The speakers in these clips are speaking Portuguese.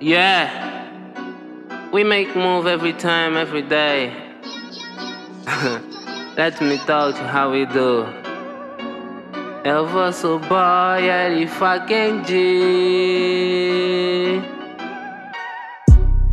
Yeah. We make move every time, every day. Let me talk to how we do. Eu vou sou boy, ele fucking G.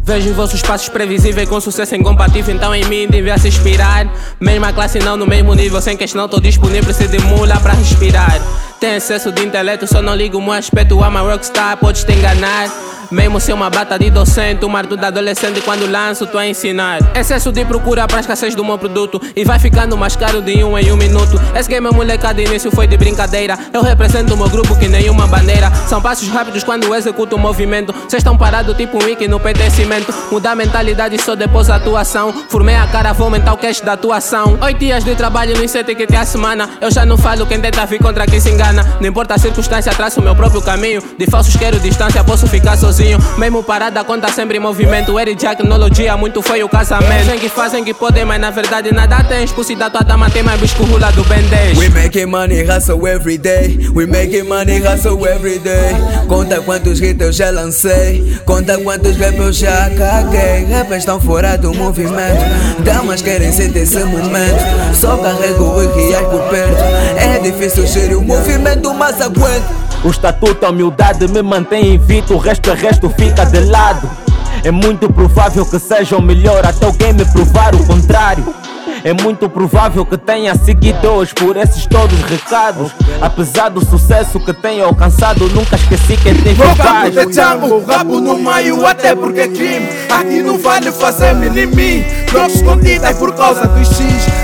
Vejo vossos passos previsíveis com sucesso incompatível, então em mim devia se inspirar. Mesma classe, não no mesmo nível, sem questão, tô disponível, se demula pra respirar. Tem excesso de intelecto, só não ligo o meu aspecto, I'm a rockstar, podes te enganar. Mesmo ser uma bata de docente, o mardo da adolescente quando lanço, tô a ensinar. Excesso de procura pra escassez do meu produto e vai ficando mais caro de um em um minuto. Esse game é molecada, início foi de brincadeira. Eu represento o meu grupo que nenhuma bandeira. São passos rápidos quando executo o movimento. Cês estão parados tipo um wiki no pertencimento. Mudar a mentalidade só depois da atuação. Formei a cara, vou aumentar o cash da atuação. Oito dias de trabalho no sete que tem a semana. Eu já não falo quem tenta vir contra quem se engana. Não importa a circunstância, traço o meu próprio caminho. De falsos quero distância, posso ficar sozinho. Mesmo parada, conta sempre em movimento. Eric tecnologia, muito foi o casamento. Dizem que fazem que podem, mas na verdade nada tem. Expulse da tua dama, tem mais bisco rula do Ben 10. We making money, hustle every day. We making money, hustle every day. Conta quantos hits eu já lancei. Conta quantos rap eu já caguei. Rappers estão fora do movimento. Damas querem sentir esse momento. Só carrego o reais por perto. É difícil ser o movimento, mas aguento. O estatuto, a humildade me mantém invicto, o resto é resto fica de lado. É muito provável que seja o melhor até alguém me provar o contrário. É muito provável que tenha seguidores por esses todos recados. Apesar do sucesso que tenha alcançado, nunca esqueci quem tem de Django, rabo no meio até porque é crime. Aqui não vale fazer mimimi Drogas escondidas por causa do X.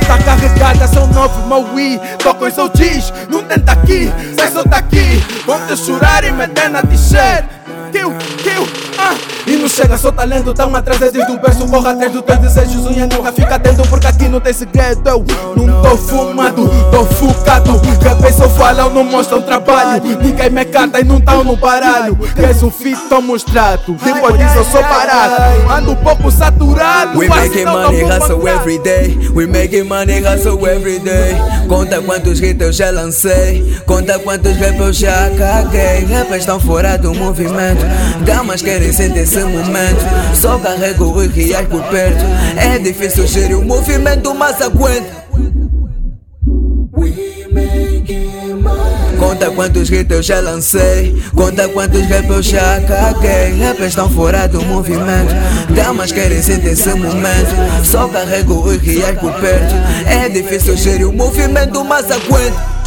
Tá carregada, são nove Maui. Tô com seu G's, não tenta aqui Sai só daqui, vão te chorar e meter na t-shirt. Kill, kill, ah E não chega só talento, tão atrás desde o berço Corra atrás dos teus desejos, unha nunca fica atento Porque aqui não tem segredo, eu não tô fumado Tô focado, rapaz só falam, não mostram trabalho Ninguém me canta e não tão no baralho Queres um fit, toma um extrato Depois disso eu sou barato Ando um pouco saturado We making money, hustle every day. We making money, hustle every day. Conta quantos hits eu já lancei. Conta quantos rap eu já caguei. Rappers estão fora do movimento. Damas querem sentir momento. Só carrego os reais por perto. É difícil gerir o movimento, mas aguento. Conta quantos hits eu já lancei Conta quantos rap eu já caguei Rappers estão fora do movimento Damas querem sentir esse momento Só carrego os reais por perto É difícil gerir o movimento, mas aguento